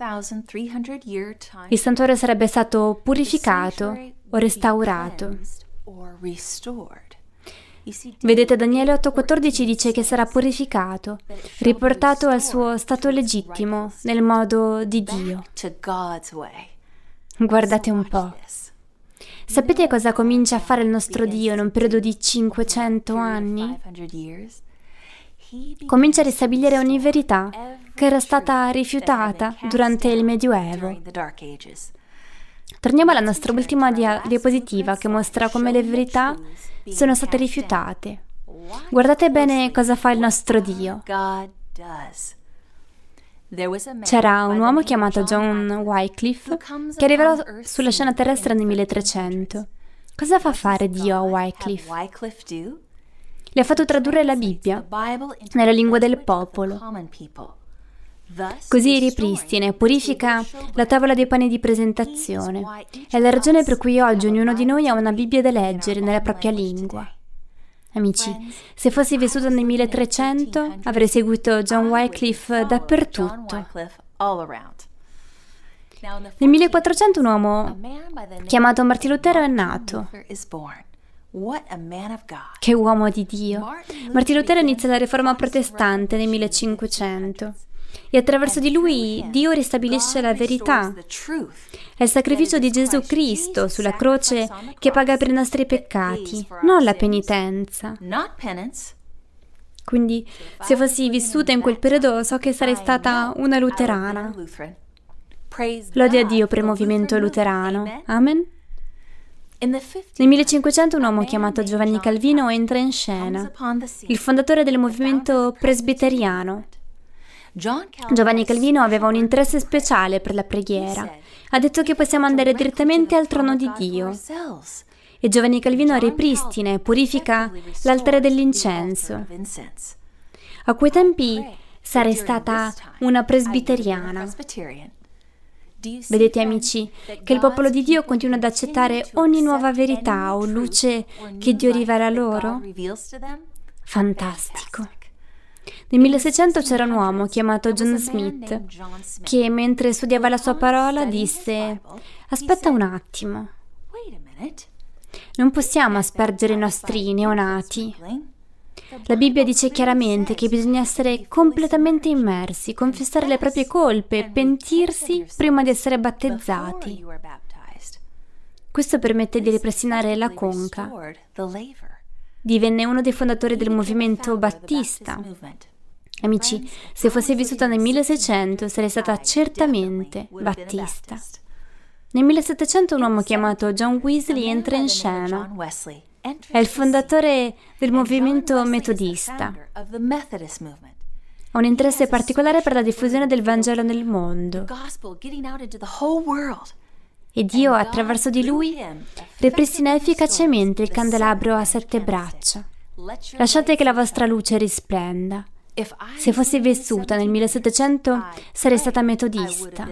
il santuario sarebbe stato purificato o restaurato. Vedete, Daniele 8:14 dice che sarà purificato, riportato al suo stato legittimo, nel modo di Dio. Guardate un po'. Sapete cosa comincia a fare il nostro Dio in un periodo di 500 anni? comincia a ristabilire ogni verità che era stata rifiutata durante il Medioevo. Torniamo alla nostra ultima dia- diapositiva che mostra come le verità sono state rifiutate. Guardate bene cosa fa il nostro Dio. C'era un uomo chiamato John Wycliffe che arriverà sulla scena terrestre nel 1300. Cosa fa fare Dio a Wycliffe? Le ha fatto tradurre la Bibbia nella lingua del popolo. Così ripristina e purifica la tavola dei pani di presentazione. È la ragione per cui oggi ognuno di noi ha una Bibbia da leggere nella propria lingua. Amici, se fossi vissuto nel 1300 avrei seguito John Wycliffe dappertutto. Nel 1400 un uomo chiamato Martin Lutero è nato. Che uomo di Dio! Martino Lutero inizia la riforma protestante nel 1500 e attraverso di lui Dio ristabilisce la verità. È il sacrificio di Gesù Cristo sulla croce che paga per i nostri peccati, non la penitenza. Quindi, se fossi vissuta in quel periodo, so che sarei stata una luterana. Lode a Dio per il movimento luterano. Amen. Nel 1500 un uomo chiamato Giovanni Calvino entra in scena, il fondatore del movimento presbiteriano. Giovanni Calvino aveva un interesse speciale per la preghiera. Ha detto che possiamo andare direttamente al trono di Dio. E Giovanni Calvino ripristina e purifica l'altare dell'incenso. A quei tempi sarei stata una presbiteriana. Vedete amici che il popolo di Dio continua ad accettare ogni nuova verità o luce che Dio rivela loro? Fantastico. Nel 1600 c'era un uomo chiamato John Smith che mentre studiava la sua parola disse aspetta un attimo, non possiamo aspergere i nostri neonati. La Bibbia dice chiaramente che bisogna essere completamente immersi, confessare le proprie colpe pentirsi prima di essere battezzati. Questo permette di ripristinare la conca. Divenne uno dei fondatori del movimento battista. Amici, se fossi vissuta nel 1600 sarei stata certamente battista. Nel 1700 un uomo chiamato John Weasley entra in scena. È il fondatore del movimento metodista. Ha un interesse particolare per la diffusione del Vangelo nel mondo. E Dio, attraverso di lui, ripristina efficacemente il candelabro a sette braccia. Lasciate che la vostra luce risplenda. Se fossi vissuta nel 1700 sarei stata metodista.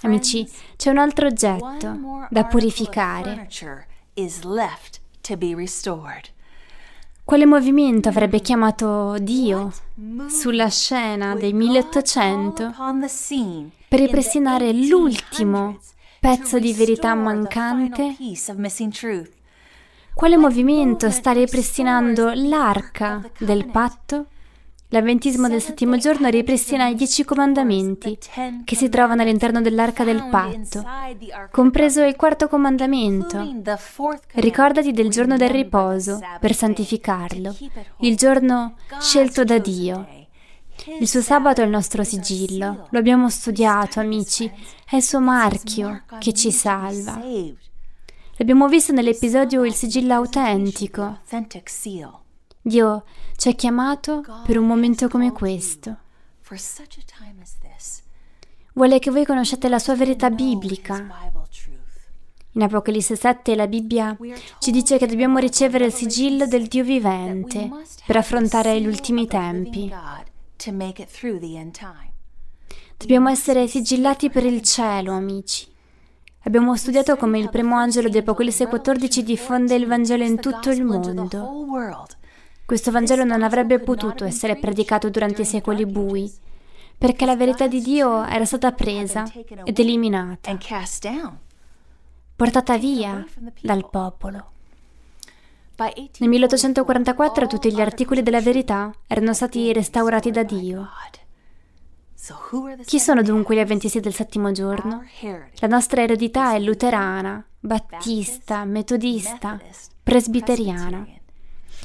Amici, c'è un altro oggetto da purificare. Quale movimento avrebbe chiamato Dio sulla scena del 1800 per ripristinare l'ultimo pezzo di verità mancante? Quale movimento sta ripristinando l'arca del patto? L'avventismo del settimo giorno ripristina i dieci comandamenti che si trovano all'interno dell'arca del patto, compreso il quarto comandamento. Ricordati del giorno del riposo per santificarlo, il giorno scelto da Dio. Il suo sabato è il nostro sigillo, lo abbiamo studiato, amici, è il suo marchio che ci salva. L'abbiamo visto nell'episodio Il sigillo autentico. Dio ci ha chiamato per un momento come questo. Vuole che voi conosciate la sua verità biblica. In Apocalisse 7 la Bibbia ci dice che dobbiamo ricevere il sigillo del Dio vivente per affrontare gli ultimi tempi. Dobbiamo essere sigillati per il cielo, amici. Abbiamo studiato come il primo angelo di Apocalisse 14 diffonde il Vangelo in tutto il mondo. Questo Vangelo non avrebbe potuto essere predicato durante i secoli bui, perché la verità di Dio era stata presa ed eliminata, portata via dal popolo. Nel 1844 tutti gli articoli della verità erano stati restaurati da Dio. Chi sono dunque gli avventisti del settimo giorno? La nostra eredità è luterana, battista, metodista, presbiteriana.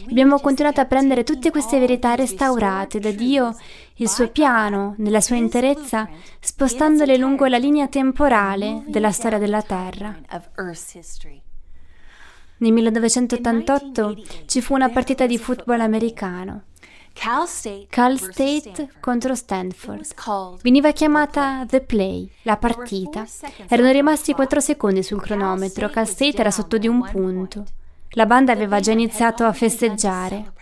Abbiamo continuato a prendere tutte queste verità restaurate da Dio, il suo piano, nella sua interezza, spostandole lungo la linea temporale della storia della Terra. Nel 1988 ci fu una partita di football americano. Cal State contro Stanford. Veniva chiamata The Play, la partita. Erano rimasti 4 secondi sul cronometro. Cal State era sotto di un punto. La banda aveva già iniziato a festeggiare.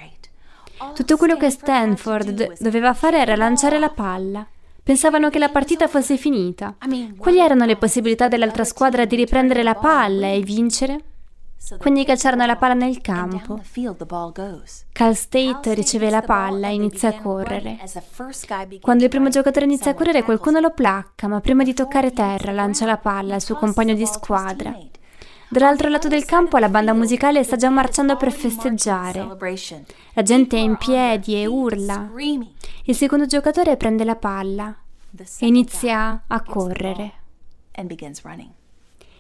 Tutto quello che Stanford doveva fare era lanciare la palla. Pensavano che la partita fosse finita. Quali erano le possibilità dell'altra squadra di riprendere la palla e vincere? Quindi calciarono la palla nel campo. Cal State riceve la palla e inizia a correre. Quando il primo giocatore inizia a correre qualcuno lo placca, ma prima di toccare terra lancia la palla al suo compagno di squadra. Dall'altro lato del campo la banda musicale sta già marciando per festeggiare. La gente è in piedi e urla. Il secondo giocatore prende la palla e inizia a correre.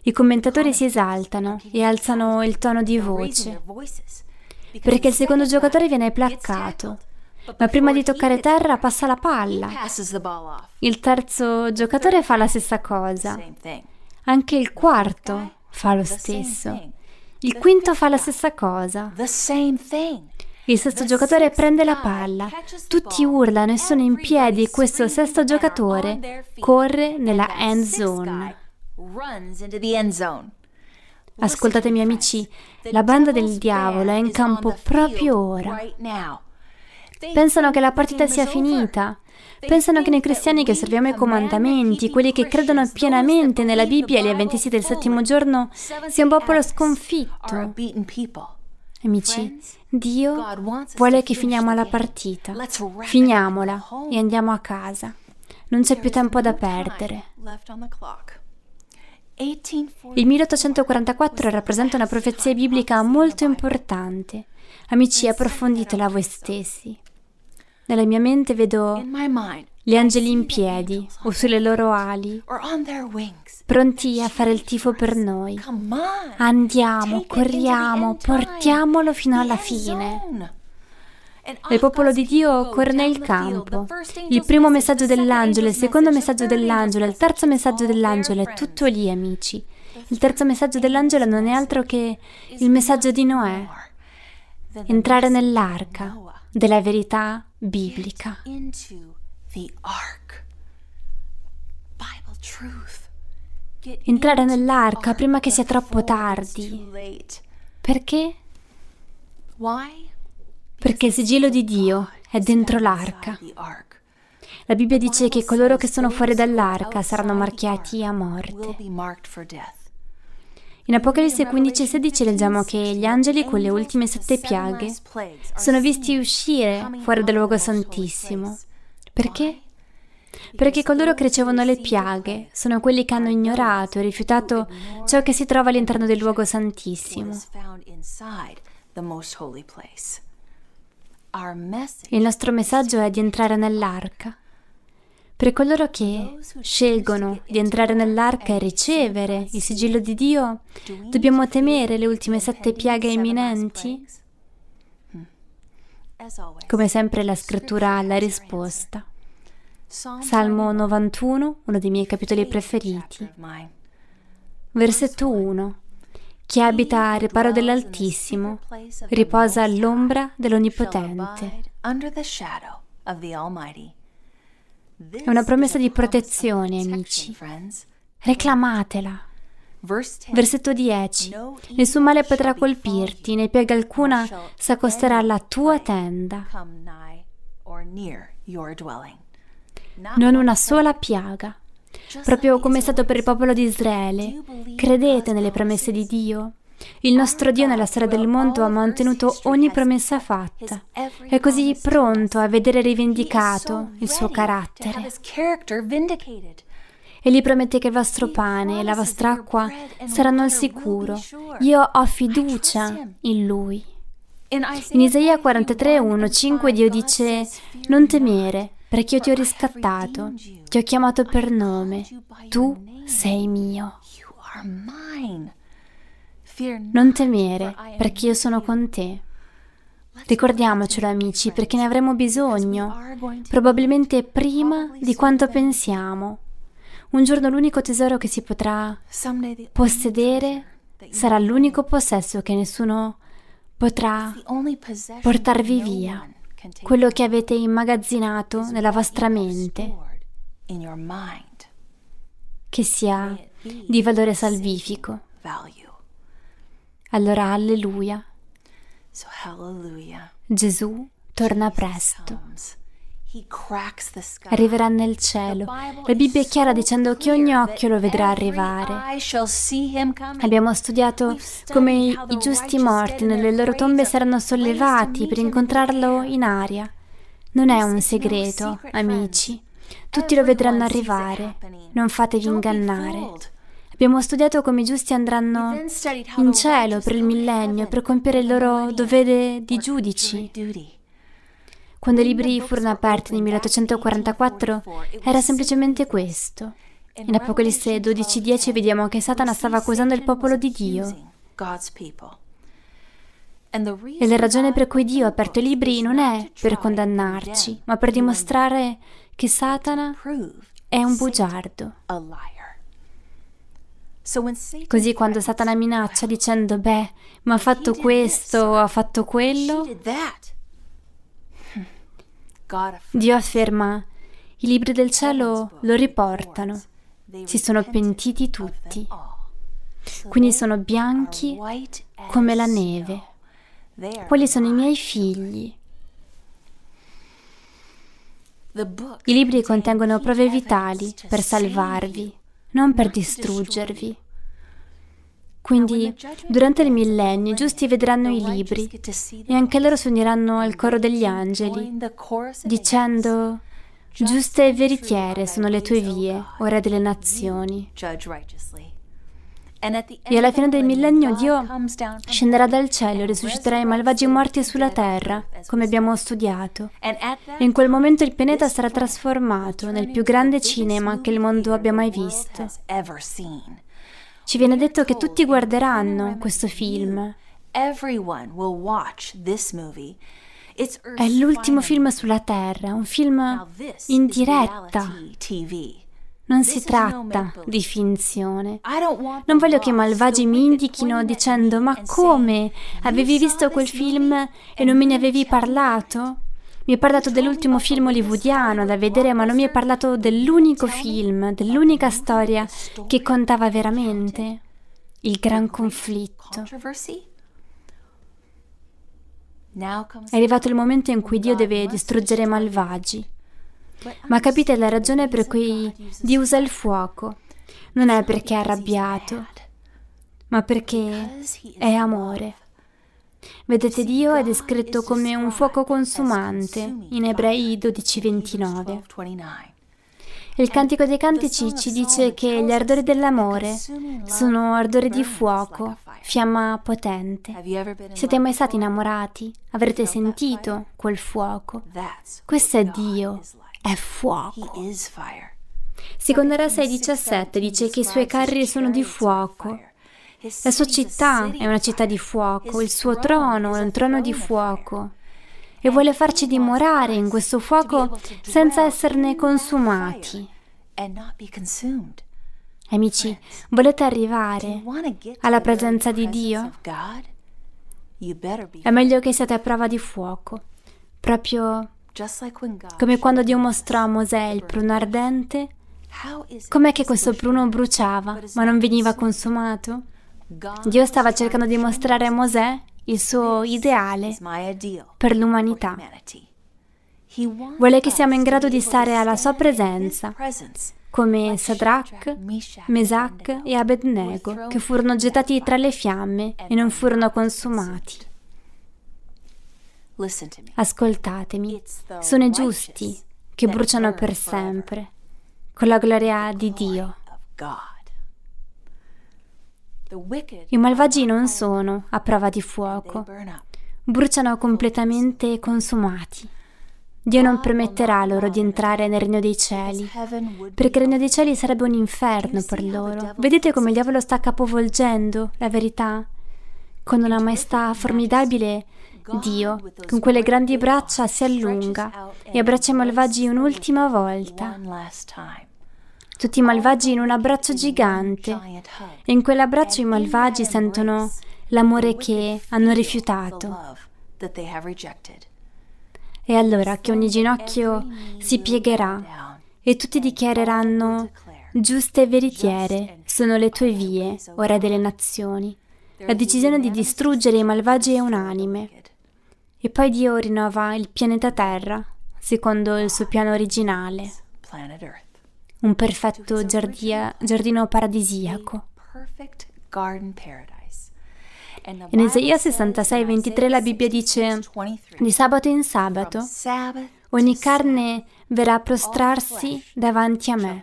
I commentatori si esaltano e alzano il tono di voce perché il secondo giocatore viene placcato, ma prima di toccare terra passa la palla. Il terzo giocatore fa la stessa cosa. Anche il quarto fa lo stesso. Il quinto fa la stessa cosa. Il sesto giocatore prende la palla, tutti urlano e sono in piedi e questo sesto giocatore corre nella end zone. Ascoltatemi amici, la banda del diavolo è in campo proprio ora. Pensano che la partita sia finita, Pensano che noi cristiani che osserviamo i comandamenti, quelli che credono pienamente nella Bibbia e gli avventisti del settimo giorno, sia un popolo sconfitto. Amici, Dio vuole che finiamo la partita. Finiamola e andiamo a casa. Non c'è più tempo da perdere. Il 1844 rappresenta una profezia biblica molto importante. Amici, approfonditela voi stessi. Nella mia mente vedo gli angeli in piedi o sulle loro ali, pronti a fare il tifo per noi. Andiamo, corriamo, portiamolo fino alla fine. Il popolo di Dio corre nel campo. Il primo messaggio dell'angelo, il secondo messaggio dell'angelo, il terzo messaggio dell'angelo, è tutto lì, amici. Il terzo messaggio dell'angelo non è altro che il messaggio di Noè. Entrare nell'arca della verità biblica. Entrare nell'arca prima che sia troppo tardi. Perché? Perché il sigillo di Dio è dentro l'arca. La Bibbia dice che coloro che sono fuori dall'arca saranno marchiati a morte. In Apocalisse 15:16 leggiamo che gli angeli con le ultime sette piaghe sono visti uscire fuori dal luogo santissimo. Perché? Perché coloro che ricevono le piaghe sono quelli che hanno ignorato e rifiutato ciò che si trova all'interno del luogo santissimo. Il nostro messaggio è di entrare nell'arca. Per coloro che scelgono di entrare nell'arca e ricevere il sigillo di Dio, dobbiamo temere le ultime sette piaghe imminenti? Come sempre la scrittura ha la risposta. Salmo 91, uno dei miei capitoli preferiti. Versetto 1. Chi abita al riparo dell'Altissimo riposa all'ombra dell'Onnipotente. È una promessa di protezione, amici. Reclamatela. Versetto 10. Nessun male potrà colpirti, né piega alcuna s'accosterà alla tua tenda. Non una sola piaga. Proprio come è stato per il popolo di Israele. Credete nelle promesse di Dio? Il nostro Dio nella storia del mondo ha mantenuto ogni promessa fatta. È così pronto a vedere rivendicato il suo carattere. E gli promette che il vostro pane e la vostra acqua saranno al sicuro. Io ho fiducia in Lui. In Isaia 43, 1, 5 Dio dice, non temere, perché io ti ho riscattato, ti ho chiamato per nome, tu sei mio. Non temere, perché io sono con te. Ricordiamocelo amici, perché ne avremo bisogno, probabilmente prima di quanto pensiamo. Un giorno l'unico tesoro che si potrà possedere sarà l'unico possesso che nessuno potrà portarvi via, quello che avete immagazzinato nella vostra mente, che sia di valore salvifico. Allora alleluia. Gesù torna presto. Arriverà nel cielo. La Bibbia è chiara dicendo che ogni occhio lo vedrà arrivare. Abbiamo studiato come i, i giusti morti nelle loro tombe saranno sollevati per incontrarlo in aria. Non è un segreto, amici. Tutti lo vedranno arrivare. Non fatevi ingannare. Abbiamo studiato come i giusti andranno in cielo per il millennio per compiere il loro dovere di giudici. Quando i libri furono aperti nel 1844 era semplicemente questo. In Apocalisse 12:10 vediamo che Satana stava accusando il popolo di Dio. E la ragione per cui Dio ha aperto i libri non è per condannarci, ma per dimostrare che Satana è un bugiardo. Così quando Satana minaccia dicendo, beh, ma ha fatto questo, ha fatto quello, Dio afferma, i libri del cielo lo riportano, si sono pentiti tutti, quindi sono bianchi come la neve. Quelli sono i miei figli. I libri contengono prove vitali per salvarvi non per distruggervi. Quindi, durante il millennio, i giusti vedranno i libri e anche loro si uniranno al coro degli angeli, dicendo, giuste e veritiere sono le tue vie, o Re delle nazioni. E alla fine del millennio Dio scenderà dal cielo e risusciterà i malvagi morti sulla terra, come abbiamo studiato. E in quel momento il pianeta sarà trasformato nel più grande cinema che il mondo abbia mai visto. Ci viene detto che tutti guarderanno questo film. È l'ultimo film sulla Terra, un film in diretta. Non si tratta di finzione. Non voglio che i malvagi mi indichino dicendo ma come? Avevi visto quel film e non me ne avevi parlato? Mi hai parlato dell'ultimo film hollywoodiano da vedere, ma non mi hai parlato dell'unico film, dell'unica storia che contava veramente. Il gran conflitto. È arrivato il momento in cui Dio deve distruggere i malvagi. Ma capite la ragione per cui Dio usa il fuoco? Non è perché è arrabbiato, ma perché è amore. Vedete, Dio è descritto come un fuoco consumante in Ebrei 12:29. Il Cantico dei Cantici ci dice che gli ardori dell'amore sono ardori di fuoco, fiamma potente. Siete mai stati innamorati? Avrete sentito quel fuoco? Questo è Dio, è fuoco. Secondo Ra 6:17 dice che i suoi carri sono di fuoco. La sua città è una città di fuoco, il suo trono è un trono di fuoco e vuole farci dimorare in questo fuoco senza esserne consumati. Amici, volete arrivare alla presenza di Dio? È meglio che siate a prova di fuoco, proprio come quando Dio mostrò a Mosè il pruno ardente. Com'è che questo pruno bruciava, ma non veniva consumato? Dio stava cercando di mostrare a Mosè il suo ideale per l'umanità. Vuole che siamo in grado di stare alla sua presenza, come Sadrach, Mesach e Abednego, che furono gettati tra le fiamme e non furono consumati. Ascoltatemi, sono i giusti che bruciano per sempre, con la gloria di Dio. I malvagi non sono a prova di fuoco, bruciano completamente consumati. Dio non permetterà loro di entrare nel regno dei cieli, perché il regno dei cieli sarebbe un inferno per loro. Vedete come il diavolo sta capovolgendo la verità? Con una maestà formidabile, Dio, con quelle grandi braccia, si allunga e abbraccia i malvagi un'ultima volta tutti i malvagi in un abbraccio gigante e in quell'abbraccio i malvagi sentono l'amore che hanno rifiutato. E allora che ogni ginocchio si piegherà e tutti dichiareranno giuste e veritiere sono le tue vie, o Re delle nazioni. La decisione di distruggere i malvagi è unanime. E poi Dio rinnova il pianeta Terra, secondo il suo piano originale un perfetto giardia, giardino paradisiaco. In Isaia 66, 23 la Bibbia dice, di sabato in sabato, ogni carne verrà a prostrarsi davanti a me.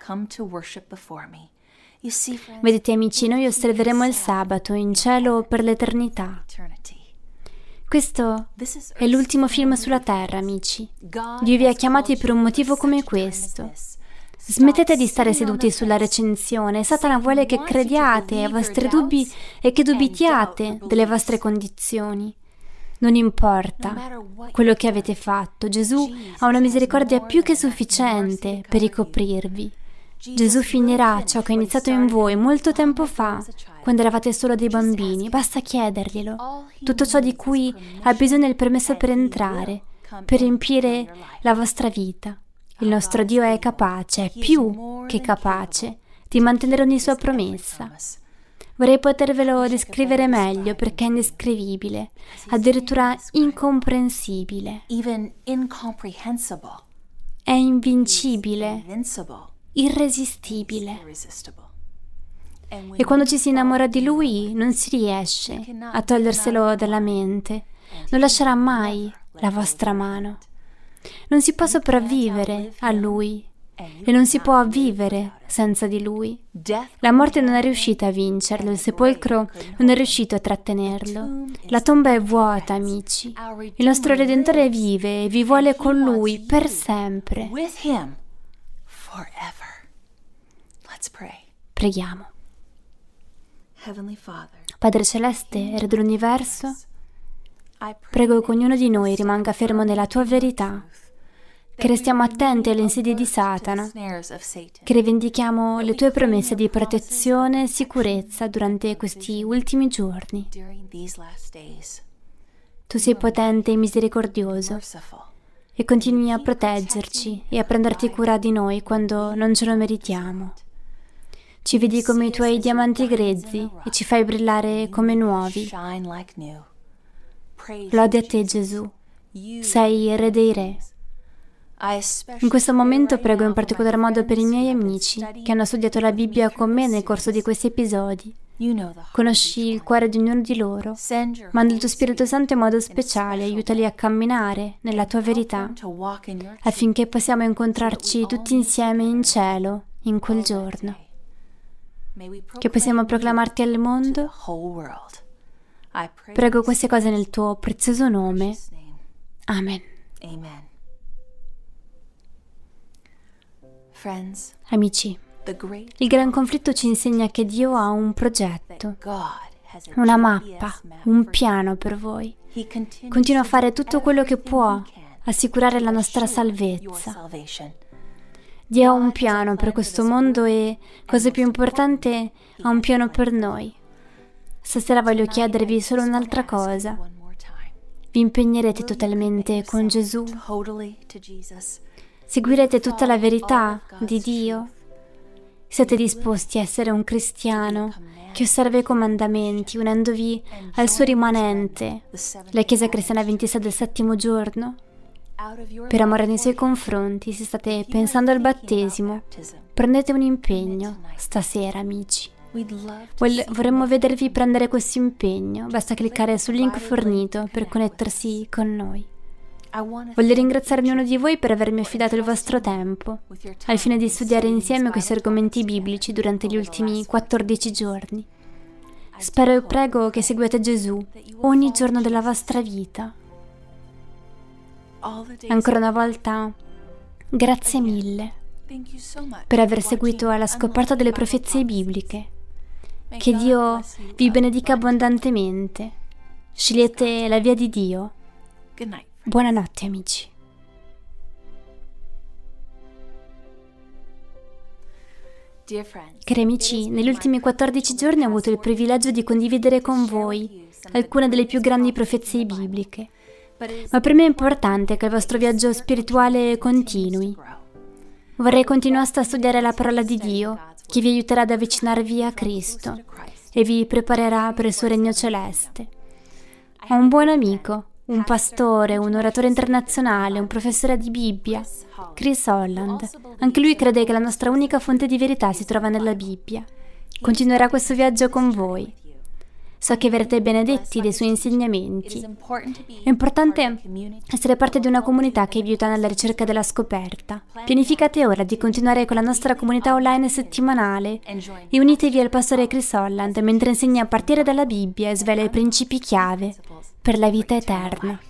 Vedete amici, noi osserveremo il sabato in cielo per l'eternità. Questo è l'ultimo film sulla terra, amici. Dio vi ha chiamati per un motivo come questo. Smettete di stare seduti sulla recensione. Satana vuole che crediate ai vostri dubbi e che dubitiate delle vostre condizioni. Non importa quello che avete fatto, Gesù ha una misericordia più che sufficiente per ricoprirvi. Gesù finirà ciò che ha iniziato in voi molto tempo fa, quando eravate solo dei bambini. Basta chiederglielo. Tutto ciò di cui ha bisogno il permesso per entrare, per riempire la vostra vita. Il nostro Dio è capace, più che capace, di mantenere ogni sua promessa. Vorrei potervelo descrivere meglio perché è indescrivibile, addirittura incomprensibile. È invincibile, irresistibile. E quando ci si innamora di Lui non si riesce a toglierselo dalla mente. Non lascerà mai la vostra mano. Non si può sopravvivere a Lui e non si può vivere senza di Lui. La morte non è riuscita a vincerlo, il sepolcro non è riuscito a trattenerlo. La tomba è vuota, amici. Il nostro Redentore vive e vi vuole con Lui per sempre. Preghiamo. Padre Celeste, Re dell'Universo, prego che ognuno di noi rimanga fermo nella tua verità. che restiamo attenti alle insidie di Satana, che rivendichiamo le tue promesse di protezione e sicurezza durante questi ultimi giorni. Tu sei potente e misericordioso e continui a proteggerci e a prenderti cura di noi quando non ce lo meritiamo. Ci vedi come i tuoi diamanti grezzi e ci fai brillare come nuovi. Lode a te Gesù, sei il Re dei Re. In questo momento prego in particolar modo per i miei amici che hanno studiato la Bibbia con me nel corso di questi episodi. Conosci il cuore di ognuno di loro. Manda il tuo Spirito Santo in modo speciale, aiutali a camminare nella tua verità, affinché possiamo incontrarci tutti insieme in cielo in quel giorno. Che possiamo proclamarti al mondo. Prego queste cose nel tuo prezioso nome. Amen. Amici, il gran conflitto ci insegna che Dio ha un progetto, una mappa, un piano per voi. Continua a fare tutto quello che può, assicurare la nostra salvezza. Dio ha un piano per questo mondo e, cosa più importante, ha un piano per noi. Stasera voglio chiedervi solo un'altra cosa. Vi impegnerete totalmente con Gesù? Seguirete tutta la verità di Dio? Siete disposti a essere un cristiano che osserva i comandamenti unendovi al suo rimanente, la Chiesa Cristiana 26 del settimo giorno? Per amore nei suoi confronti, se state pensando al battesimo, prendete un impegno stasera, amici. Vorremmo vedervi prendere questo impegno, basta cliccare sul link fornito per connettersi con noi. Voglio ringraziare ognuno di voi per avermi affidato il vostro tempo, al fine di studiare insieme questi argomenti biblici durante gli ultimi 14 giorni. Spero e prego che seguiate Gesù ogni giorno della vostra vita. Ancora una volta, grazie mille per aver seguito alla scoperta delle profezie bibliche. Che Dio vi benedica abbondantemente. Scegliete la via di Dio. Buonanotte amici. Cari amici, negli ultimi 14 giorni ho avuto il privilegio di condividere con voi alcune delle più grandi profezie bibliche. Ma per me è importante che il vostro viaggio spirituale continui. Vorrei continuare a studiare la parola di Dio, che vi aiuterà ad avvicinarvi a Cristo e vi preparerà per il suo regno celeste. Ho un buon amico, un pastore, un oratore internazionale, un professore di Bibbia, Chris Holland. Anche lui crede che la nostra unica fonte di verità si trova nella Bibbia. Continuerà questo viaggio con voi. So che verrete benedetti dei suoi insegnamenti. È importante essere parte di una comunità che vi aiuta nella ricerca della scoperta. Pianificate ora di continuare con la nostra comunità online settimanale e unitevi al pastore Chris Holland mentre insegna a partire dalla Bibbia e svela i principi chiave per la vita eterna.